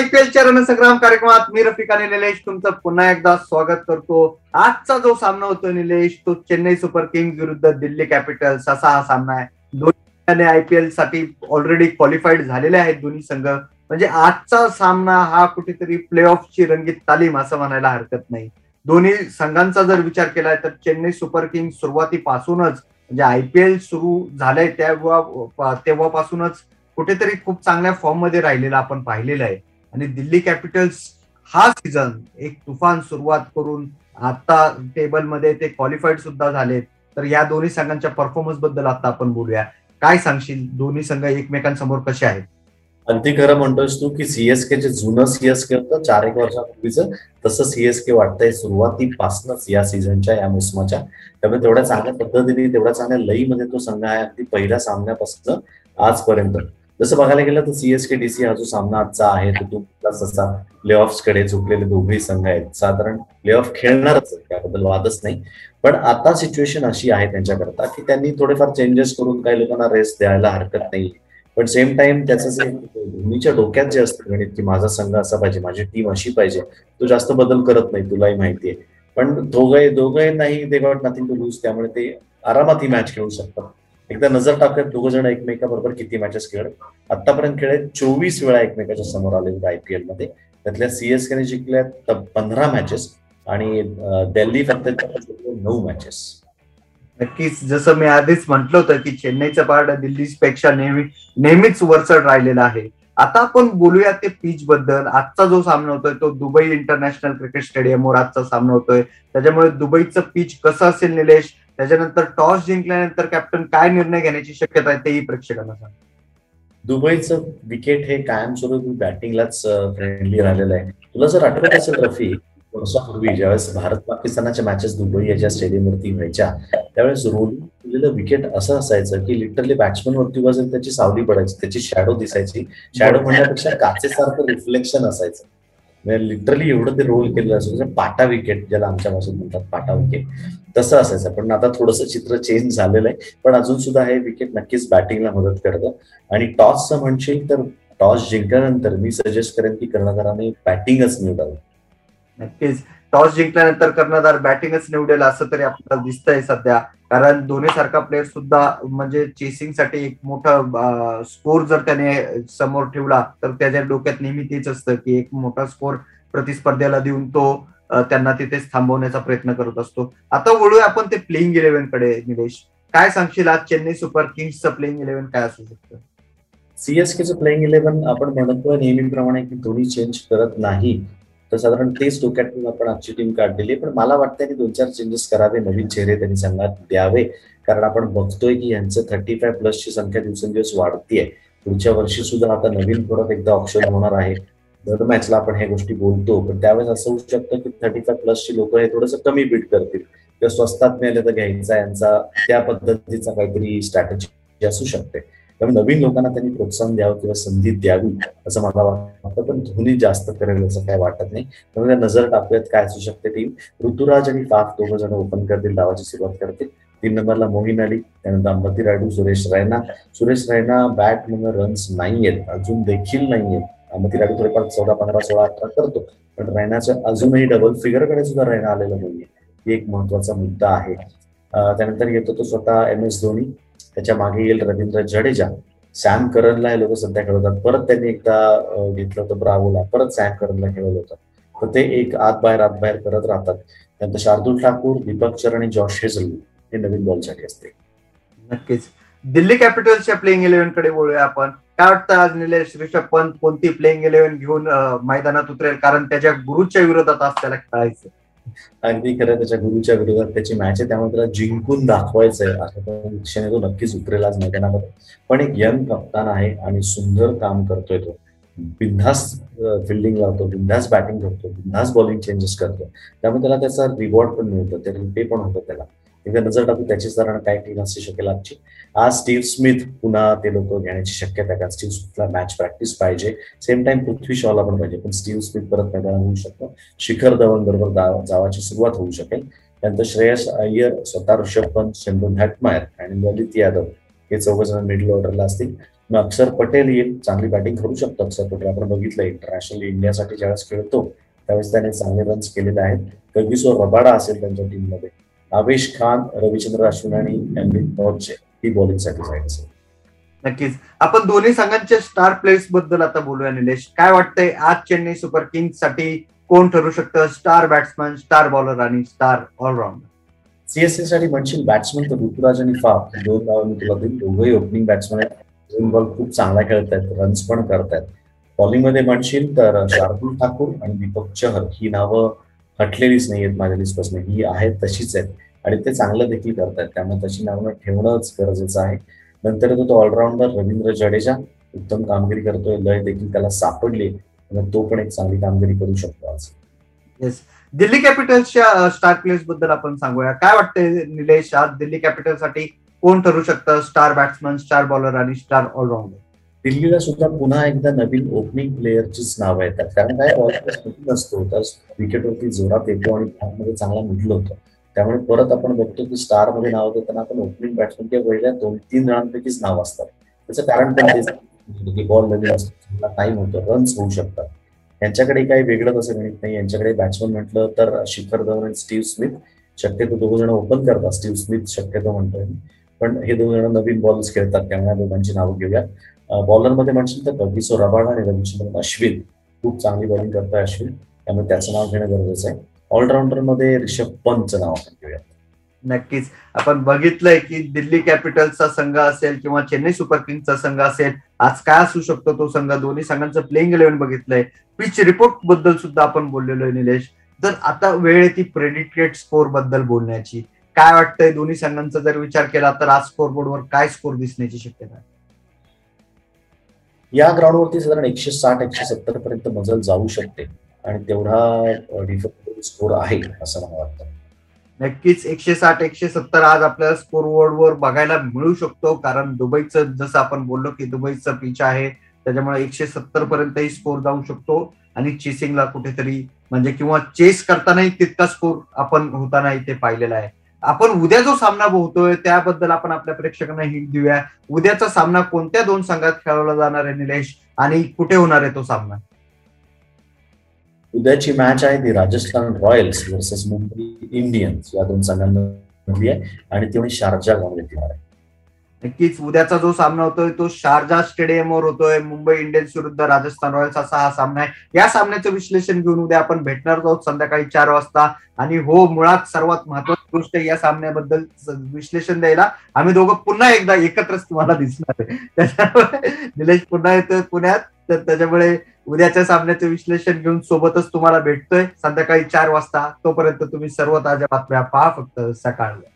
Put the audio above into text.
आयपीएलच्या रणसंग्राम कार्यक्रमात मी रफिक निलेश तुमचं पुन्हा एकदा स्वागत करतो. आजचा जो सामना होतो निलेश तो चेन्नई सुपर किंग्स विरुद्ध दिल्ली कॅपिटल्स असा हा सामना आहे. दोन्ही आयपीएलसाठी ऑलरेडी क्वालिफाईड झालेले आहेत दोन्ही संघ. म्हणजे आजचा सामना हा कुठेतरी प्ले ऑफची रंगीत तालीम असं म्हणायला हरकत नाही. दोन्ही संघांचा जर विचार केला तर चेन्नई सुपर किंग्स सुरुवातीपासूनच म्हणजे आयपीएल सुरू झालंय तेव्हा तेव्हापासूनच कुठेतरी खूप चांगल्या फॉर्ममध्ये राहिलेला आपण पाहिलेलं आहे. आणि दिल्ली कॅपिटल्स हा सीझन एक तुफान सुरुवात करून आता टेबलमध्ये ते क्वालिफाईड सुद्धा झालेत. तर या दोन्ही संघांच्या परफॉर्मन्सबद्दल आता आपण बोलूया. काय सांगशील? दोन्ही संघ एकमेकांसमोर कसे आहेत? अगदी खरं म्हणतोस तू की सीएसके जे जुनं सीएसके होतं चार एक वर्षापूर्वीचं. तसं सीएसके वाटतंय सुरुवातीपासूनच या सीझनच्या या मोसमाच्या. त्यामुळे तेवढ्या चांगल्या पद्धतीने तेवढ्या चांगल्या लईमध्ये तो संघ आहे अगदी पहिल्या सामन्यापासून आजपर्यंत. जसं बघायला गेलं तर सीएसके डीसी हा जो सामना आजचा आहे तो तू तसा प्ले कडे झुकलेले दोघेही संघ आहेत. साधारण प्ले ऑफ खेळणारच त्याबद्दल वादच नाही. पण आता सिच्युएशन अशी आहे त्यांच्याकरता की त्यांनी थोडेफार चेंजेस करून काही लोकांना रेस्ट द्यायला हरकत नाही. पण सेम टाइम त्याचं जे धोनीच्या डोक्यात जे असतं गणित की माझा संघ असा पाहिजे माझी टीम अशी पाहिजे तो जास्त बदल करत नाही तुलाही माहितीये पण दोघे दोघे नाही they got nothing to lose त्यामुळे ते आरामात ही मॅच खेळू शकतात. एकदा नजर टाकत दोघ जण एकमेकाबरोबर किती मॅचेस खेळ आतापर्यंत खेळ चोवीस वेळा एकमेकाच्या समोर आले आयपीएलमध्ये. त्यातल्या सीएसकेने जिंकल्या पंधरा मॅचेस आणि दिल्ली फक्त नऊ मॅचेस नक्कीच जसं मी आधीच म्हटलं होतं की चेन्नईचा पार्ट दिल्लीपेक्षा नेहमी नेहमीच वरचढ राहिलेला आहे. आता आपण बोलूया ते पिच बद्दल. आजचा जो सामना होतोय तो दुबई इंटरनॅशनल क्रिकेट स्टेडियमवर आजचा सामना होतोय. त्याच्यामुळे दुबईचं पिच कसं असेल निलेश? त्याच्यानंतर टॉस जिंकल्यानंतर कॅप्टन काय निर्णय घेण्याची शक्यता आहे तेही प्रेक्षकांना सांग. दुबईचं विकेट हे कायमस्वरूपी बॅटिंगलाच फ्रेंडली राहिलेलं आहे. तुला जर आठवत असेल रफी वर्षापूर्वी ज्यावेळेस भारत पाकिस्तानाच्या मॅचेस दुबई याच्या स्टेडियमवरती व्हायच्या त्यावेळेस रोलिंग केलेलं विकेट असं असायचं की लिटरली बॅट्समन वरती बसेल त्याची सावली पडायची त्याची शॅडो दिसायची. शॅडो म्हणण्यापेक्षा काचेसारखं रिफ्लेक्शन असायचं. म्हणजे लिटरली एवढं ते रोल केलेलं असं पाटा विकेट ज्याला आमच्या भाषेत म्हणतात पाटा विकेट तसं असायचं. पण आता थोडंसं चित्र चेंज झालेलं आहे. पण अजून सुद्धा हे विकेट नक्कीच बॅटिंगला मदत करतं. आणि टॉसचं म्हणशील तर टॉस जिंकल्यानंतर मी सजेस्ट करेन की कर्णधाराने बॅटिंगच निवडावं नक्कीच. टॉस जिंकल्यानंतर कर्णधार बॅटिंगच निवडेल असं तरी आपल्याला दिसतंय सध्या. कारण दोन्ही सारखा प्लेअर सुद्धा म्हणजे चेसिंगसाठी एक मोठा स्कोर जर त्याने समोर ठेवला तर त्याच्या डोक्यात नेहमी तेच असतं की एक मोठा स्कोर प्रतिस्पर्ध्याला देऊन तो त्यांना तिथेच थांबवण्याचा प्रयत्न करत असतो. आता वळूया आपण ते प्लेईंग इलेव्हनकडे निलेश. काय सांगशील आज चेन्नई सुपर किंग्सचं प्लेईंग इलेव्हन काय असू शकतं? सीएसकेचं प्लेईंग इलेव्हन आपण म्हणतो नेहमीप्रमाणे की दोन्ही चेंज करत नाही. तर साधारण तेच डोक्यातून आपण आजची टीम काढलेली पण मला वाटतं की दोन चार चेंजेस करावे नवीन चेहरे त्यांनी संघात द्यावे. कारण आपण बघतोय की यांचं थर्टी फाय प्लसची संख्या दिवसेंदिवस वाढतीये. पुढच्या वर्षी सुद्धा आता नवीन परत एकदा ऑप्शन होणार आहे. दर मॅचला आपण ह्या गोष्टी बोलतो. पण त्यावेळेस असं होऊ शकतं की थर्टी फाय प्लसची लोक हे थोडंसं कमी बीट करतील. किंवा स्वस्तात मिळाले तर घ्यायचा यांचा त्या पद्धतीचा काहीतरी स्ट्रॅटेजी असू शकते. त्यामुळे नवीन लोकांना त्यांनी प्रोत्साहन द्यावं किंवा संधी द्यावी असं मला वाटतं. पण धोनी जास्त करेल असं काही वाटत नाही. त्यामुळे नजर टाकूयात काय असू शकते टीम ऋतुराज आणि काफ दोघं जण ओपन करतील डावाची सुरुवात करतील. तीन नंबरला मोहिन अली त्यानंतर अंबती रायडू सुरेश रैना. सुरेश रैना बॅट म्हणून रन्स नाहीयेत अजून देखील नाहीयेत. अंबती रायडू थोडेफार चौदा पंधरा सोळा अठरा करतो. पण रैनाचं अजूनही डबल फिगरकडे सुद्धा रैना आलेलं नाहीये. ही एक महत्त्वाचा मुद्दा आहे. त्यानंतर येतो तो स्वतः एम एस धोनी. त्याच्यामागे येईल रवींद्र जडेजा. सॅम करनला हे लोक सध्या खेळवतात परत त्यांनी एकदा घेतलं होतं ब्रावोला. परत सॅम करनला खेळवलं होतं. तर ते एक आत बाहेर आत बाहेर करत राहतात. त्यानंतर शार्दुल ठाकूर दीपक चर आणि जॉश हेझल हे नवीन बॉलसाठी असते. नक्कीच. दिल्ली कॅपिटल्सच्या प्लेइंग इलेव्हनकडे बोलूया आपण. काय वाटतं आज निलेश ऋषभ पंत कोणती प्लेइंग इलेव्हन घेऊन मैदानात उतरेल? कारण त्याच्या गुरुच्या विरोधात आज त्याला खेळायचं अगदी खरं त्याच्या गुरुच्या विरोधात त्याची मॅच आहे. त्यामुळे त्याला जिंकून दाखवायचंय असं दिशेने तो नक्कीच उतरेल आज मैदानामध्ये. पण एक यंग कप्तान आहे आणि सुंदर काम करतोय तो. बिंधास फिल्डिंग लावतो बिंधास बॅटिंग करतो बिंधास बॉलिंग चेंजेस करतो. त्यामुळे त्याला त्याचा रिवॉर्ड पण मिळतो ते पण होतं त्याला. एकदा नजर टाकू त्याची कारण काय टीम असू शकेल आजची आज स्टीव्ह स्मिथ पुन्हा ते लोक घेण्याची शक्यता का कारण स्टीव्ह स्मिथला मॅच प्रॅक्टिस पाहिजे. सेम टाइम पृथ्वी शॉला पण पाहिजे. पण स्टीव्ह स्मिथ परत मैदानात होऊ शकतो. शिखर धवन बरोबर जावाची सुरुवात होऊ शकेल. त्यानंतर श्रेयस अय्यर स्वतः ऋषभ पंत चंदू हॅटमायर आणि ललित यादव हे चौघ जण मिडल ऑर्डरला असतील. मग अक्षर पटेल येईल चांगली बॅटिंग करू शकतो. अक्षर पटेल आपण बघितलं इंटरनॅशनल इंडियासाठी ज्यावेळेस खेळतो त्यावेळेस त्याने चांगले रन्स केलेले आहेत. कगिसो रबाडा असेल त्यांच्या टीममध्ये आवेश खान रविचंद्र अश्विन आणि नॉर्चे ही बॉलिंगसाठी साईड असेल. नक्कीच. आपण दोन्ही संघांच्या स्टार प्लेयर्सबद्दल आता बोलूया निलेश. काय वाटतंय? आज चेन्नई सुपर किंग्ससाठी कोण ठरू शकतं? स्टार बॅट्समन स्टार बॉलर आणि स्टार ऑलराऊंडर सीएसए साठी म्हणशील बॅट्समन तर ऋतुराज आणि फाफ दोन नावं मी तुला देईल दोघंही ओपनिंग बॅट्समन आहेत. दोन बॉल खूप चांगला खेळतायत. रन्स पण करतायत. बॉलिंगमध्ये म्हणशील तर शार्दुल ठाकूर आणि दीपक चहर ही नावं हटलेलीच नाही आहेत माझ्या लिस्टपासून ही आहेत तशीच आहेत. आणि ते चांगलं देखील करतात. त्यामुळे तशी नावं ठेवणंच गरजेचं आहे. नंतर तो ऑलराऊंडर रवींद्र जडेजा. उत्तम कामगिरी करतोय. लय देखील त्याला सापडली. तो पण एक चांगली कामगिरी करू शकतो आज. येस दिल्ली कॅपिटल्सच्या स्टार प्लेयर्सबद्दल आपण सांगूया. काय वाटतंय निलेश आज दिल्ली कॅपिटलसाठी कोण ठरू शकतं? स्टार बॅट्समन स्टार बॉलर आणि स्टार ऑलराऊंडर दिल्लीला सुद्धा पुन्हा एकदा नवीन ओपनिंग प्लेअरचीच नावं येतात. कारण काय नसतो तर विकेटवरती जोरात येतो आणि फॉर्ममध्ये चांगला मिडलं होतं. त्यामुळे परत आपण बघतो की स्टारमध्ये नाव देताना आपण ओपनिंग बॅट्समन किंवा पहिल्या दोन तीन जणांपैकीच नाव असतात. त्याचं कारण पण तेच बॉल लगेच असतो टाइम होतो. रन्स होऊ शकतात. यांच्याकडे काही वेगळं असं गणित नाही. यांच्याकडे बॅट्समन म्हटलं तर शिखर धवन आणि स्टीव्ह स्मिथ. शक्यतो दोघ जण ओपन करतात. स्टीव्ह स्मिथ शक्यतो म्हणतोय पण हे दोन जण नवीन बॉल्स खेळतात. त्यामुळे दोघांची नावं घेऊया. बॉलरमध्ये म्हणशील तर कगिसो रबाडा आणि रविचंद्रन अश्विन खूप चांगली बॉलिंग करताय अश्विन. त्यामुळे त्याचं नाव घेणं गरजेचं आहे. ऑलराऊंडरमध्ये रिषभ पंतचं नाव आपण घेऊया नक्कीच. आपण बघितलंय की दिल्ली कॅपिटल्सचा संघ असेल किंवा चेन्नई सुपर किंग्सचा संघ असेल आज काय असू शकतो तो संघ? दोन्ही संघांचं प्लेइंग इलेव्हन बघितलंय. पिच रिपोर्टबद्दल सुद्धा आपण बोललेलो आहे निलेश. तर आता वेळ ती प्रेडिक्टेड स्कोरबद्दल बोलण्याची. काय वाटतंय दोन्ही संघांचा जर विचार केला तर आज स्कोर बोर्डवर काय स्कोर दिसण्याची शक्यता आहे? या ग्राउंडवरती साधारण एकशे साठ एकशे सत्तर पर्यंत मजल जाऊ शकते. आणि तेवढा डिफेक्टिव्ह स्कोर आहे असं मला वाटतं. नक्कीच एकशे साठ एकशे सत्तर आज आपल्याला स्कोर वर बघायला मिळू शकतो. कारण दुबईचं जसं आपण बोललो की दुबईचं पिच आहे त्याच्यामुळे एकशे सत्तर पर्यंतही स्कोर जाऊ शकतो. आणि चेसिंगला कुठेतरी म्हणजे किंवा चेस करतानाही तितका स्कोर आपण होताना इथे पाहिलेला आहे. आपण उद्या जो सामना पोहतोय त्याबद्दल आपण आपल्या प्रेक्षकांना हिट देऊया. उद्याचा सामना कोणत्या दोन संघात खेळवला जाणार आहे निलेश? आणि कुठे होणार आहे तो सामना? उद्याची मॅच आहे ती Rajasthan Royals versus Mumbai Indians या दोन संघांमधली आहे. आणि ती शारजा गाव आहे. नक्कीच उद्याचा जो सामना होतोय तो शारजा स्टेडियमवर होतोय. मुंबई इंडियन्स विरुद्ध राजस्थान रॉयल्स असा हा सामना आहे. या सामन्याचं विश्लेषण घेऊन उद्या आपण भेटणार आहोत संध्याकाळी चार वाजता. आणि हो मुळात सर्वात महत्वाची गोष्ट या सामन्याबद्दल विश्लेषण द्यायला आम्ही दोघं पुन्हा एकदा एकत्रच तुम्हाला दिसणार आहे. त्याच्यामुळे निलेश पुन्हा येतोय पुण्यात. तर त्याच्यामुळे उद्याच्या सामन्याचं विश्लेषण घेऊन सोबतच तुम्हाला भेटतोय. संध्याकाळी चार वाजता. तोपर्यंत तुम्ही सर्व ताज्या बातम्या पहा फक्त सकाळला